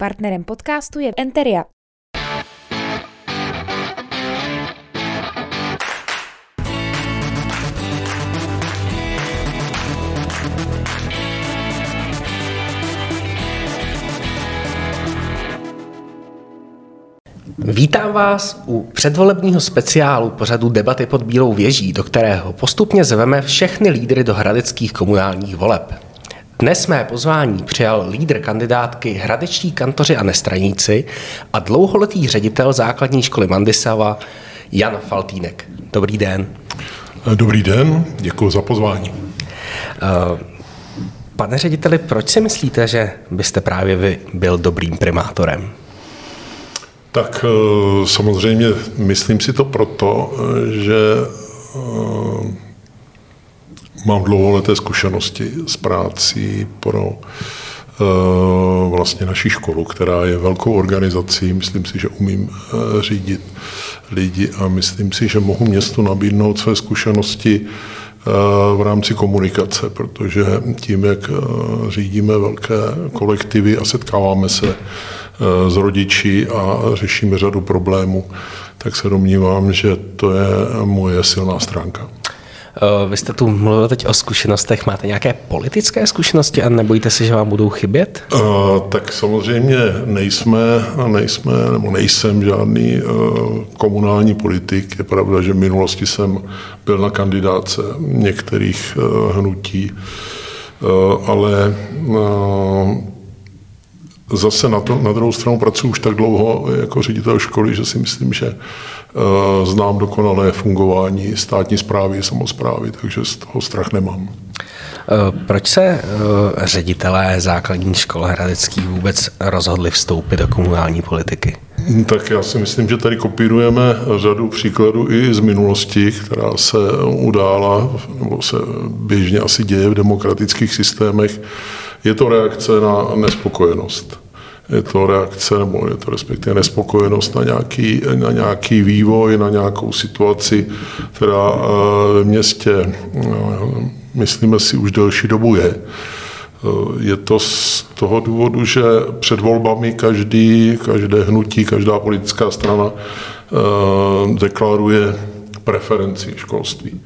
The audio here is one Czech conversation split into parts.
Partnerem podcastu je Enteria. Vítám vás u předvolebního speciálu pořadu Debaty pod Bílou věží, do kterého postupně zveme všechny lídry do hradeckých komunálních voleb. Dnes mé pozvání přijal lídr kandidátky Hradečtí kantoři a nestraníci a dlouholetý ředitel základní školy Mandisava Jan Faltínek. Dobrý den. Dobrý den, děkuji za pozvání. Uh, pane řediteli, proč si myslíte, že byste právě vy byl dobrým primátorem? Tak eh, samozřejmě myslím si to proto, že eh, mám dlouholeté zkušenosti s prácí pro eh, vlastně naší školu, která je velkou organizací. Myslím si, že umím řídit lidi a myslím si, že mohu městu nabídnout své zkušenosti v rámci komunikace, protože tím, jak řídíme velké kolektivy a setkáváme se s rodiči a řešíme řadu problémů, tak se domnívám, že to je moje silná stránka. Vy jste tu mluvil teď o zkušenostech. Máte nějaké politické zkušenosti a nebojíte se, že vám budou chybět? Uh, tak samozřejmě nejsme, nejsme, nebo nejsem žádný uh, komunální politik. Je pravda, že v minulosti jsem byl na kandidáce některých uh, hnutí, ale zase na, to, na druhou stranu pracuji už tak dlouho jako ředitel školy, že si myslím, že uh, znám dokonalé fungování státní zprávy, samozprávy, takže z toho strach nemám. Eh, proč se uh, ředitelé základní škol Hradecký vůbec rozhodli vstoupit do komunální politiky? Tak já si myslím, že tady kopírujeme řadu příkladů i z minulosti, která se udála, nebo se běžně asi děje v demokratických systémech. Je to reakce na nespokojenost. Je to reakce, nebo je to respektive nespokojenost na nějaký, na nějaký vývoj, na nějakou situaci, která eh, ve městě, eh, myslíme si, už delší dobu je. Eh, je to z toho důvodu, že před volbami každý, každé hnutí, každá politická strana deklaruje preferenci školství.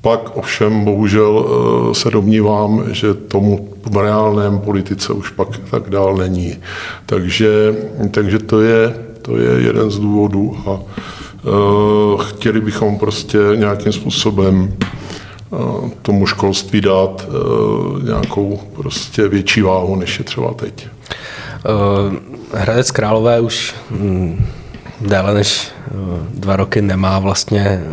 Pak ovšem bohužel eh, se domnívám, že tomu v reálném politice už pak tak dál není. Takže, takže to, je, to je jeden z důvodů a uh, chtěli bychom prostě nějakým způsobem uh, tomu školství dát nějakou prostě větší váhu, než je třeba teď. Hradec Králové už mm, déle než eh, dva roky nemá vlastně eh,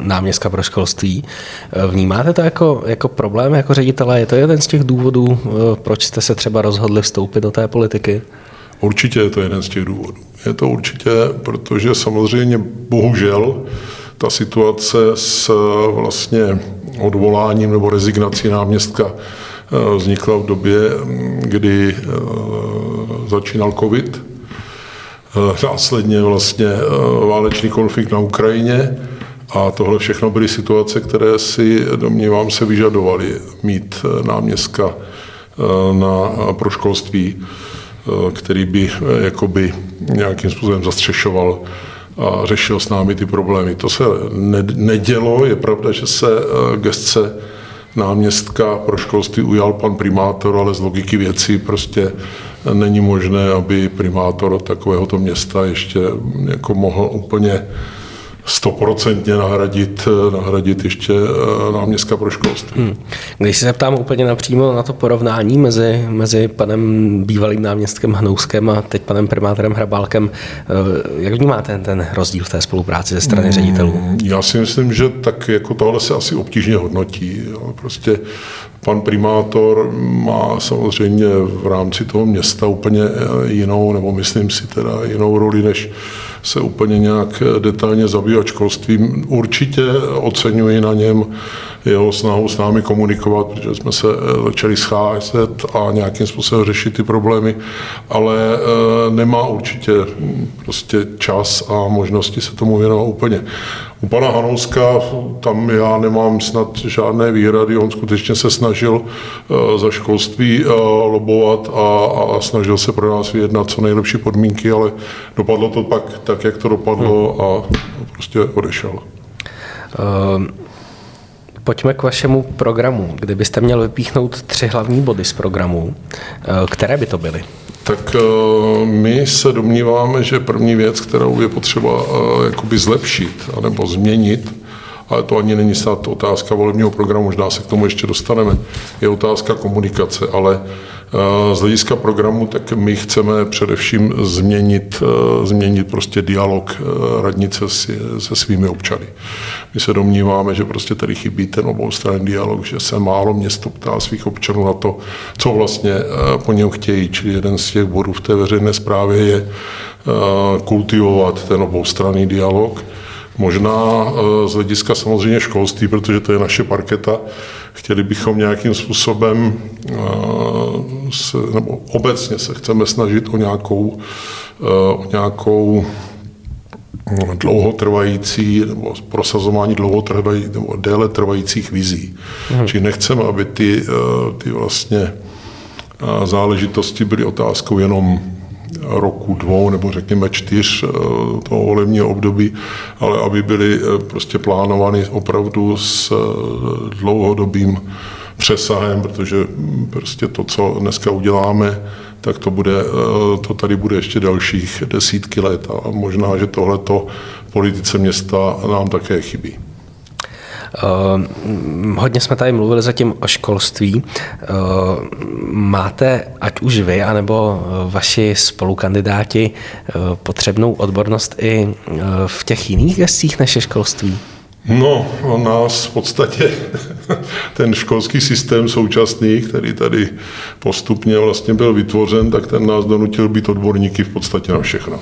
náměstka pro školství. Eh, vnímáte to jako, jako problém, jako ředitele? Je to jeden z těch důvodů, proč jste se třeba rozhodli vstoupit do té politiky? Určitě je to jeden z těch důvodů. Je to určitě, protože samozřejmě bohužel ta situace s vlastně odvoláním nebo rezignací náměstka vznikla v době, kdy začínal covid Eh, následně vlastně eh, válečný konflikt na Ukrajině a tohle všechno byly situace, které si, domnívám se, vyžadovaly mít eh, náměstka na, pro školství, který by jakoby nějakým způsobem zastřešoval a řešil s námi ty problémy. To se nedělo, je pravda, že se gestce náměstka pro školství ujal pan primátor, ale z logiky věcí prostě není možné, aby primátor takovéhoto města ještě jako mohl úplně stoprocentně nahradit, nahradit ještě eh, náměstka pro školství. Hmm. Když se zeptám úplně napřímo na to porovnání mezi, mezi panem bývalým náměstkem Hnouskem a teď panem primátorem Hrabálkem, eh, jak vnímáte ten, ten rozdíl v té spolupráci ze strany hmm, ředitelů? Já si myslím, že tak jako tohle se asi obtížně hodnotí. Jo. Prostě pan primátor má samozřejmě v rámci toho města úplně eh, jinou, nebo myslím si teda jinou roli, než se úplně nějak detailně zabývat školstvím. Určitě oceňuji na něm jeho snahu s námi komunikovat, protože jsme se eh, začali scházet a nějakým způsobem řešit ty problémy, ale eh, nemá určitě prostě čas a možnosti se tomu věnovat úplně, U pana Hanouska tam já nemám snad žádné výhrady, on skutečně se snažil za školství lobovat a, a snažil se pro nás vyjednat co nejlepší podmínky, ale dopadlo to pak tak, jak to dopadlo a prostě odešel. Uh... Pojďme k vašemu programu. Kdybyste měl vypíchnout tři hlavní body z programu, které by to byly? Tak my se domníváme, že první věc, kterou je potřeba jakoby zlepšit anebo změnit, ale to ani není snad otázka volebního programu, možná se k tomu ještě dostaneme, je otázka komunikace, ale eh, z hlediska programu, tak my chceme především změnit, eh, změnit prostě dialog eh, radnice se svými občany. My se domníváme, že prostě tady chybí ten oboustranný dialog, že se málo město ptá svých občanů na to, co vlastně po něm chtějí. Čili jeden z těch bodů v té veřejné správě je kultivovat ten oboustranný dialog Možná z hlediska samozřejmě školství, protože to je naše parketa, chtěli bychom nějakým způsobem, se, nebo obecně se chceme snažit o nějakou, eh, o nějakou hm, dlouhotrvající nebo prosazování dlouhotrvajících nebo déle trvajících vizí. Hmm. Čili nechceme, aby ty, ty vlastně záležitosti byly otázkou jenom roku, dvou nebo řekněme čtyř eh, toho volebního období, ale aby byly eh, prostě plánovány opravdu s eh, dlouhodobým přesahem, protože hm, prostě to, co dneska uděláme, tak to, bude, to tady bude ještě dalších desítky let a možná, že tohleto politice města nám také chybí. Uh, hodně jsme tady mluvili zatím o školství. Uh, máte, ať už vy, anebo vaši spolukandidáti, uh, potřebnou odbornost i v těch jiných gestích než školství? No, o nás v podstatě ten školský systém současný, který tady postupně vlastně byl vytvořen, tak ten nás donutil být odborníky v podstatě na všechno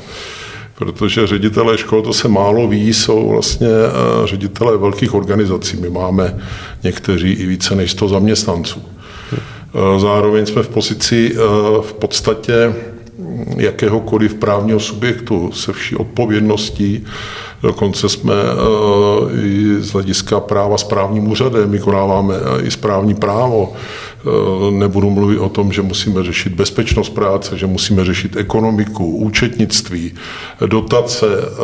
protože ředitelé škol, to se málo ví, jsou vlastně eh, ředitelé velkých organizací. My máme někteří i více než 100 zaměstnanců. Eh, zároveň jsme v pozici eh, v podstatě jakéhokoliv právního subjektu se vší odpovědností. Dokonce jsme i z hlediska práva správním úřadem, vykonáváme i správní právo. Eh, nebudu mluvit o tom, že musíme řešit bezpečnost práce, že musíme řešit ekonomiku, účetnictví, dotace, eh,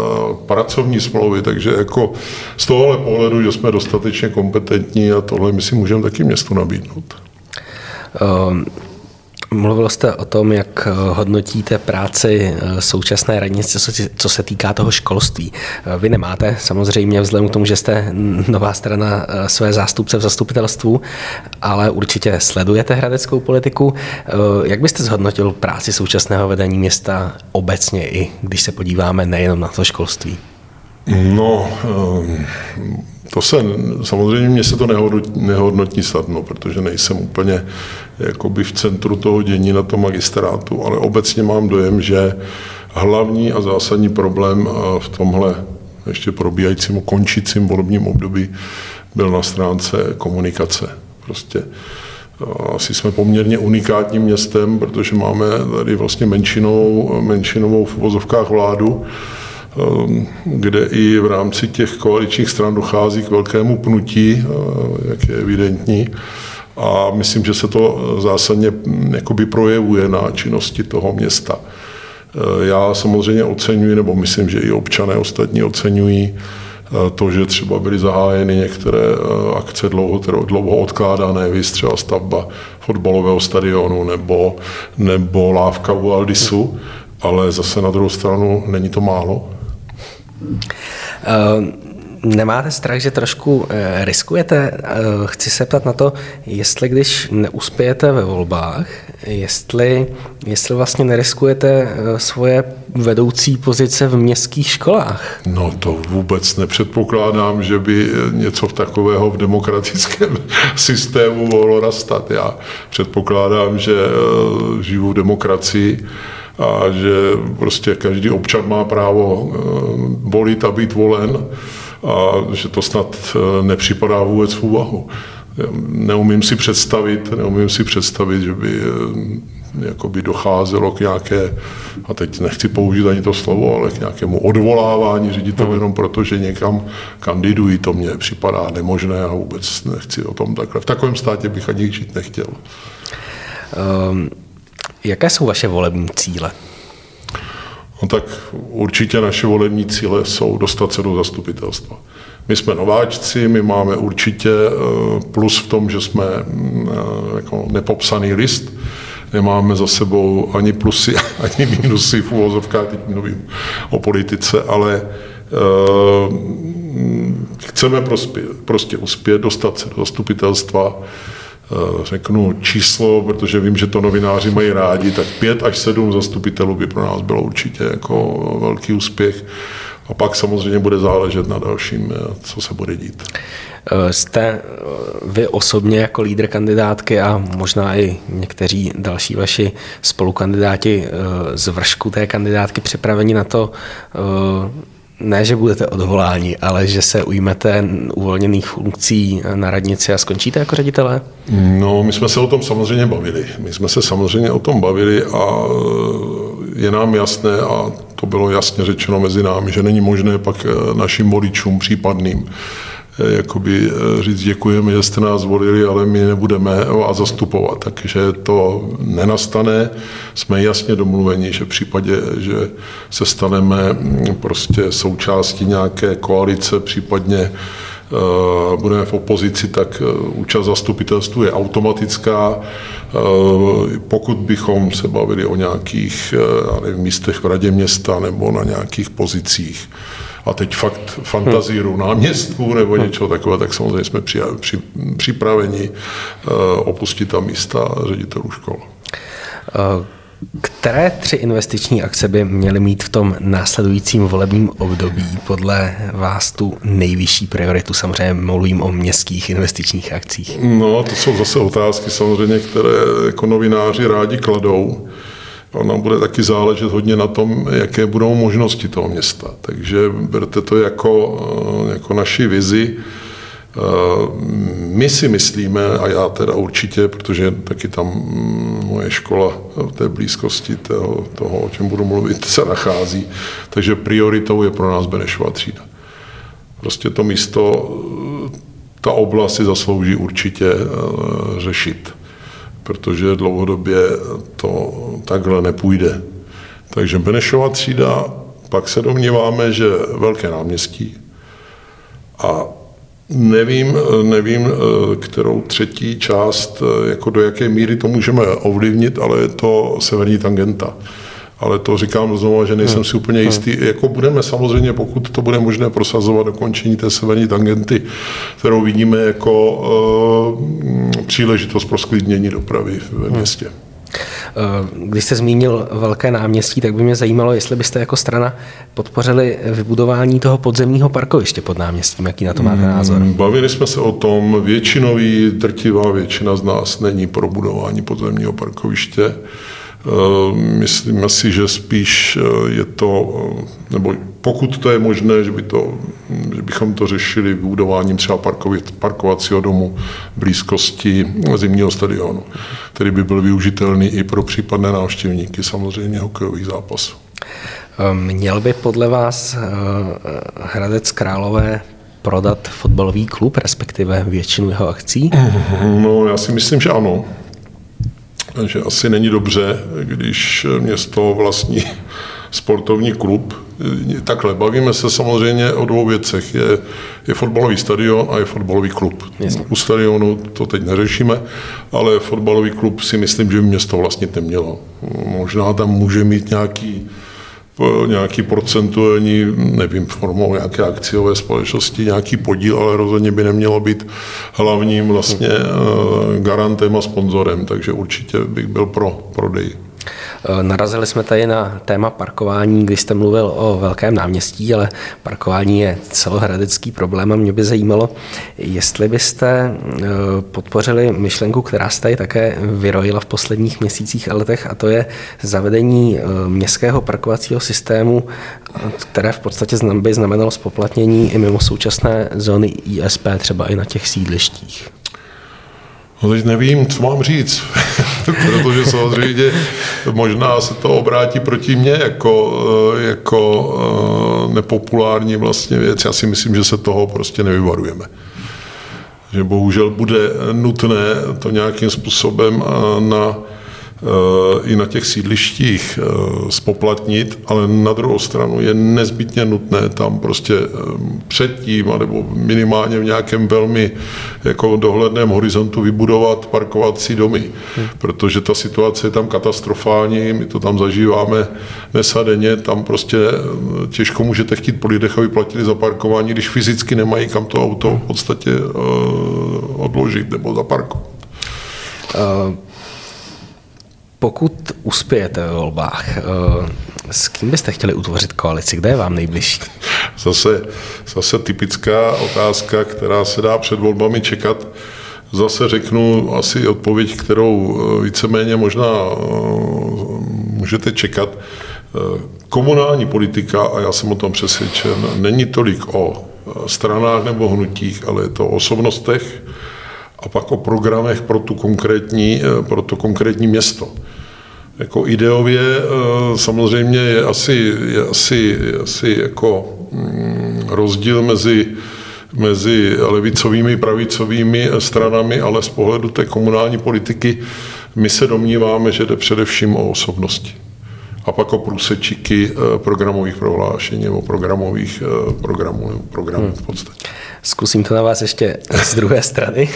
pracovní smlouvy, takže jako z tohohle pohledu, že jsme dostatečně kompetentní a tohle my si můžeme taky městu nabídnout. Um Mluvil jste o tom, jak eh, hodnotíte práci eh, současné radnice, co se týká toho školství. Eh, vy nemáte samozřejmě vzhledem k tomu, že jste nová strana své zástupce v zastupitelstvu, ale určitě sledujete hradeckou politiku. Jak byste zhodnotil práci současného vedení města obecně, i když se podíváme nejenom na to školství? No, to se, samozřejmě mě se to nehodnotí, nehodnotí snadno, protože nejsem úplně jakoby v centru toho dění na tom magistrátu, ale obecně mám dojem, že hlavní a zásadní problém v tomhle ještě probíhajícím, končícím volebním období byl na stránce komunikace. Prostě asi jsme poměrně unikátním městem, protože máme tady vlastně menšinou, menšinovou v uvozovkách vládu, kde i v rámci těch koaličních stran dochází k velkému pnutí, eh, jak je evidentní. A myslím, že se to zásadně hm, jakoby projevuje na činnosti toho města. Eh, já samozřejmě oceňuji, nebo myslím, že i občané ostatní oceňují eh, to, že třeba byly zahájeny některé akce dlouho, dlouho odkládané, víc třeba stavba fotbalového stadionu nebo, nebo lávka u Aldisu, ale zase na druhou stranu není to málo. Uh, nemáte strach, že trošku uh, riskujete? Uh, chci se ptat na to, jestli když neuspějete ve volbách, jestli, jestli vlastně neriskujete svoje vedoucí pozice v městských školách. No to vůbec nepředpokládám, že by něco takového v demokratickém systému mohlo nastat. Já předpokládám, že žiju v demokracii a že prostě každý občan má právo eh, volit a být volen a že to snad eh, nepřipadá vůbec v úvahu. Neumím si představit, neumím si představit, že by eh, jakoby docházelo k nějaké, a teď nechci použít ani to slovo, ale k nějakému odvolávání ředitelů jenom proto, že někam kandidují, to mně připadá nemožné a vůbec nechci o tom takhle. V takovém státě bych ani žít nechtěl. Um, jaké jsou vaše volební cíle? No tak určitě naše volební cíle jsou dostat se do zastupitelstva. My jsme nováčci, my máme určitě eh, plus v tom, že jsme mm, eh, jako nepopsaný list, nemáme za sebou ani plusy, ani minusy v úvozovkách, teď mluvím o politice, ale uh, chceme prostě, prostě uspět, dostat se do zastupitelstva, řeknu číslo, protože vím, že to novináři mají rádi, tak pět až sedm zastupitelů by pro nás bylo určitě jako velký úspěch. A pak samozřejmě bude záležet na dalším, eh, co se bude dít. Eh, jste eh, vy osobně jako lídr kandidátky a možná i někteří další vaši spolukandidáti z vršku té kandidátky připraveni na to, ne, že budete odvoláni, ale že se ujmete uvolněných funkcí na radnici a skončíte jako ředitelé? No, my jsme se o tom samozřejmě bavili. My jsme se samozřejmě o tom bavili a je nám jasné a to bylo jasně řečeno mezi námi, že není možné pak eh, našim voličům případným jakoby eh, říct děkujeme, že jste nás volili, ale my nebudeme vás zastupovat. Takže to nenastane. Jsme jasně domluveni, že v případě, že se staneme mm, prostě součástí nějaké koalice, případně Eh, budeme v opozici, tak účast zastupitelstvu je automatická. Pokud bychom se bavili o nějakých nevím, místech v radě města nebo na nějakých pozicích, a teď fakt fantazíru náměstků nebo něčeho takového, tak samozřejmě jsme při, při, připraveni opustit ta místa ředitelů škol. Které tři investiční akce by měly mít v tom následujícím volebním období podle vás tu nejvyšší prioritu? Samozřejmě mluvím o městských investičních akcích. No, to jsou zase otázky samozřejmě, které jako novináři rádi kladou. Ono bude taky záležet hodně na tom, jaké budou možnosti toho města. Takže berte to jako, jako naši vizi. Eh, my si myslíme, a já teda určitě, protože taky tam mm, moje škola v té blízkosti toho, toho o čem budu mluvit, se nachází, takže prioritou je pro nás Benešová třída. Prostě to místo, eh, ta oblast si zaslouží určitě eh, řešit, protože dlouhodobě to takhle nepůjde. Takže Benešová třída, pak se domníváme, že velké náměstí a Nevím, nevím, kterou třetí část, jako do jaké míry to můžeme ovlivnit, ale je to severní tangenta. Ale to říkám znovu, že nejsem si úplně jistý. Jako budeme samozřejmě, pokud to bude možné prosazovat dokončení té severní tangenty, kterou vidíme jako uh, příležitost pro sklidnění dopravy ve městě. Hmm. Eh, když jste zmínil velké náměstí, tak by mě zajímalo, jestli byste jako strana podpořili vybudování toho podzemního parkoviště pod náměstím. Jaký na to máte názor? Hmm, bavili jsme se o tom. Většinový, drtivá většina z nás není pro budování podzemního parkoviště. Eh, myslíme si, že spíš eh, je to, nebo pokud to je možné, že, by to, že bychom to řešili budováním třeba parkovacího domu v blízkosti zimního stadionu, který by byl využitelný i pro případné návštěvníky samozřejmě hokejových zápasů. Měl by podle vás eh, Hradec Králové prodat fotbalový klub, respektive většinu jeho akcí? No, já si myslím, že ano. Že asi není dobře, když město vlastní sportovní klub. Takhle, bavíme se samozřejmě o dvou věcech. Je, je fotbalový stadion a je fotbalový klub. Jasně. U stadionu to teď neřešíme, ale fotbalový klub si myslím, že by město vlastnit nemělo. Možná tam může mít nějaký nějaký procentuální, nevím, formou nějaké akciové společnosti, nějaký podíl, ale rozhodně by nemělo být hlavním vlastně eh, garantem a sponzorem, takže určitě bych byl pro prodej. Eh, narazili jsme tady na téma parkování, když jste mluvil o velkém náměstí, ale parkování je celohradecký problém a mě by zajímalo, jestli byste eh, podpořili myšlenku, která se tady také vyrojila v posledních měsících a letech, a to je zavedení eh, městského parkovacího systému, které v podstatě by znamenalo spoplatnění i mimo současné zóny ISP, třeba i na těch sídlištích. No teď nevím, co mám říct, protože samozřejmě možná se to obrátí proti mně jako, eh, jako eh, nepopulární vlastně věc. Já si myslím, že se toho prostě nevyvarujeme. Že bohužel bude nutné to nějakým způsobem eh, na i na těch sídlištích eh, spoplatnit, ale na druhou stranu je nezbytně nutné tam prostě eh, předtím, nebo minimálně v nějakém velmi jako dohledném horizontu vybudovat parkovací domy, hmm. protože ta situace je tam katastrofální, my to tam zažíváme nesadeně, tam prostě eh, těžko můžete chtít po lidech, aby platili za parkování, když fyzicky nemají kam to auto v podstatě odložit nebo zaparkovat. Uh pokud uspějete ve volbách, eh, s kým byste chtěli utvořit koalici? Kde je vám nejbližší? Zase, zase typická otázka, která se dá před volbami čekat. Zase řeknu asi odpověď, kterou eh, víceméně možná eh, můžete čekat. Komunální politika, a já jsem o tom přesvědčen, není tolik o stranách nebo hnutích, ale je to o osobnostech a pak o programech pro, tu konkrétní, pro to konkrétní město. Jako ideově eh, samozřejmě je asi, je asi, je asi jako mm, rozdíl mezi, mezi levicovými, pravicovými stranami, ale z pohledu té komunální politiky my se domníváme, že jde především o osobnosti. A pak o průsečíky eh, programových prohlášení nebo programových eh, programů, programů v podstatě. Zkusím to na vás ještě z druhé strany.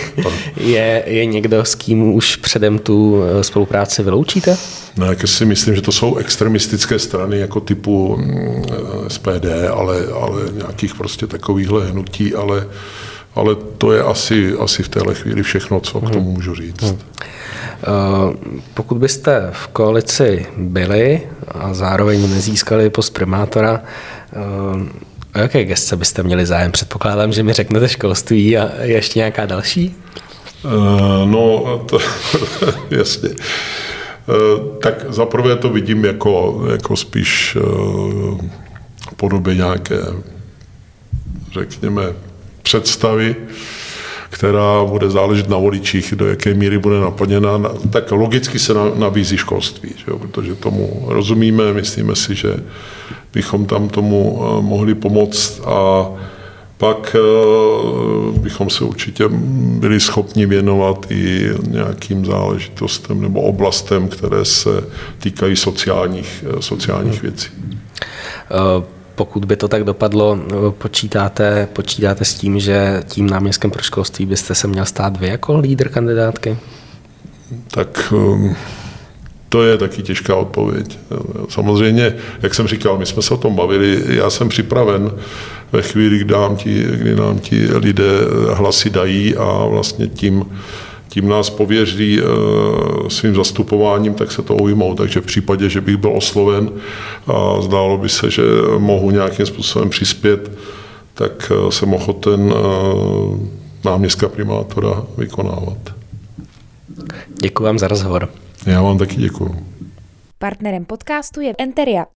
Je, je někdo, s kým už předem tu eh, spolupráci vyloučíte? No, jak si myslím, že to jsou extremistické strany jako typu mm, SPD, ale, ale nějakých prostě takovýchhle hnutí, ale, ale to je asi, asi v téhle chvíli všechno, co k tomu můžu říct. Hmm. Pokud byste v koalici byli a zároveň nezískali post primátora, O jaké gestce byste měli zájem? Předpokládám, že mi řeknete školství a ještě nějaká další? Uh, no, to, jasně. Uh, tak zaprvé to vidím jako, jako spíš uh, podobě nějaké, řekněme, představy, která bude záležet na voličích, do jaké míry bude naplněna, tak logicky se nabízí školství, že jo, protože tomu rozumíme, myslíme si, že bychom tam tomu eh, mohli pomoct a pak eh, bychom se určitě byli schopni věnovat i nějakým záležitostem nebo oblastem, které se týkají sociálních, eh, sociálních věcí. Pokud by to tak dopadlo, počítáte, počítáte s tím, že tím náměstkem pro školství byste se měl stát vy jako lídr kandidátky? Tak to je taky těžká odpověď. Samozřejmě, jak jsem říkal, my jsme se o tom bavili, já jsem připraven ve chvíli, kdy, nám ti, kdy nám ti lidé hlasy dají a vlastně tím, tím nás pověří eh, svým zastupováním, tak se to ujmou. Takže v případě, že bych byl osloven a zdálo by se, že mohu nějakým způsobem přispět, tak eh, jsem ochoten eh, náměstka primátora vykonávat. Děkuji vám za rozhovor. Já vám taky děkuji. Partnerem podcastu je Enteria.